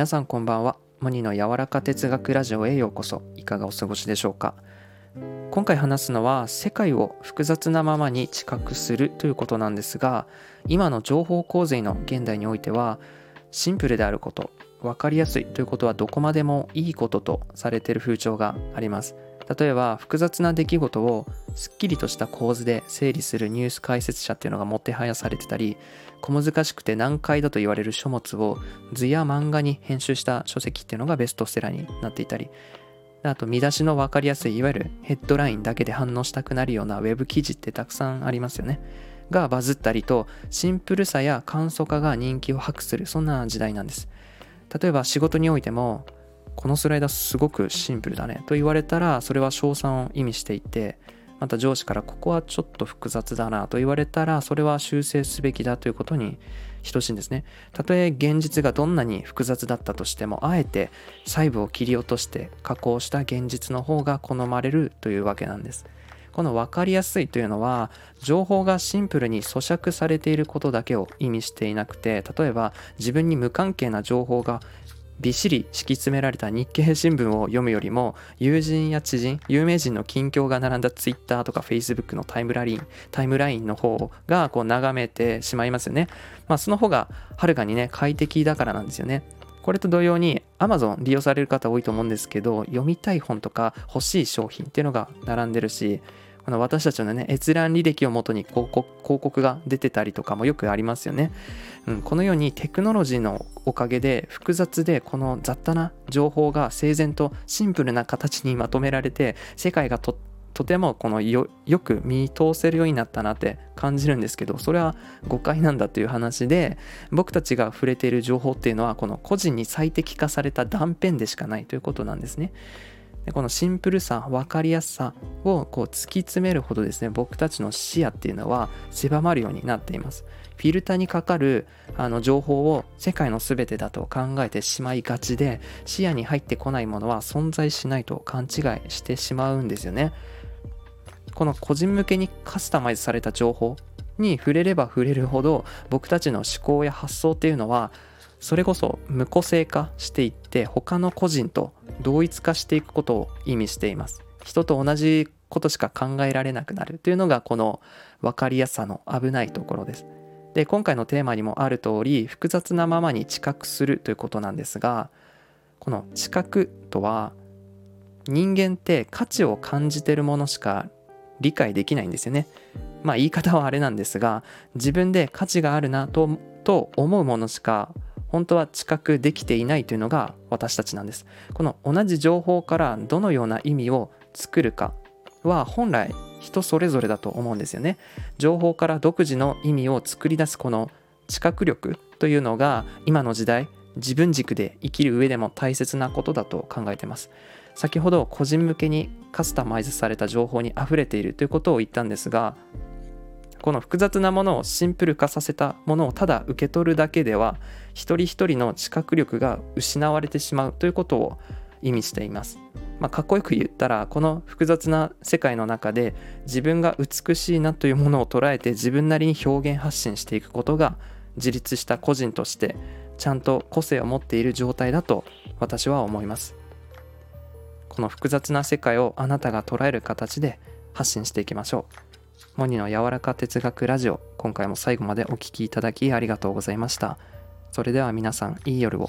皆さんこんばんは。モニの柔らか哲学ラジオへようこそ。いかがお過ごしでしょうか。今回話すのは世界を複雑なままに知覚するということなんですが今の情報洪水の現代においてはシンプルであること分かりやすいということはどこまでもいいこととされている風潮があります。例えば複雑な出来事をすっきりとした構図で整理するニュース解説者っていうのがもてはやされてたり小難しくて難解だと言われる書物を図や漫画に編集した書籍っていうのがベストセラーになっていたりあと見出しの分かりやすいいわゆるヘッドラインだけで反応したくなるようなウェブ記事ってたくさんありますよね。がバズったりとシンプルさや簡素化が人気を博するそんな時代なんです。例えば仕事においてもこのスライダーすごくシンプルだね。と言われたらそれは賞賛を意味していてまた上司からここはちょっと複雑だな。と言われたらそれは修正すべきだということに等しいんですね。たとえ現実がどんなに複雑だったとしてもあえて細部を切り落として加工した現実の方が好まれるというわけなんです。この分かりやすいというのは情報がシンプルに咀嚼されていることだけを意味していなくて例えば自分に無関係な情報がびっしり敷き詰められた日経新聞を読むよりも友人や知人有名人の近況が並んだ Twitter とか Facebook のタイムラインタイムラインの方がこう眺めてしまいますよね。まあその方がはるかにね快適だからなんですよね。これと同様に Amazon 利用される方多いと思うんですけど読みたい本とか欲しい商品っていうのが並んでるしこの私たちのね閲覧履歴をもとに広告広告が出てたりとかもよくありますよね、うん、このようにテクノロジーのおかげで複雑でこの雑多な情報が整然とシンプルな形にまとめられて世界がととてもこのよく見通せるようになったなって感じるんですけどそれは誤解なんだという話で僕たちが触れている情報っていうのはこの個人に最適化された断片でしかないということなんですね。でこのシンプルさ分かりやすさをこう突き詰めるほどですね僕たちの視野っていうのは狭まるようになっています。フィルターにかかるあの情報を世界の全てだと考えてしまいがちで視野に入ってこないものは存在しないと勘違いしてしまうんですよね。この個人向けにカスタマイズされた情報に触れれば触れるほど僕たちの思考や発想っていうのはそれこそ無個性化していって他の個人と同一化していくことを意味しています。人と同じことしか考えられなくなる。というのがこの分かりやすさの危ないところです。で今回のテーマにもある通り複雑なままに知覚するということなんですがこの知覚とは人間って価値を感じてるものしか理解できないんですよね。まあ言い方はあれなんですが自分で価値があるなとと思うものしか本当は知覚できていないというのが私たちなんです。この同じ情報からどのような意味を作るかは本来人それぞれだと思うんですよね。情報から独自の意味を作り出すこの知覚力というのが今の時代自分軸で生きる上でも大切なことだと考えています。先ほど個人向けにカスタマイズされた情報にあふれているということを言ったんですがこの複雑なものをシンプル化させたものをただ受け取るだけでは一人一人の知覚力が失われてしまうということを意味しています。まあ、かっこよく言ったらこの複雑な世界の中で自分が美しいなというものを捉えて自分なりに表現発信していくことが自立した個人としてちゃんと個性を持っている状態だと私は思います。この複雑な世界をあなたが捉える形で発信していきましょう。モニの柔らか哲学ラジオ。今回も最後までお聴きいただきありがとうございました。それでは皆さんいい夜を。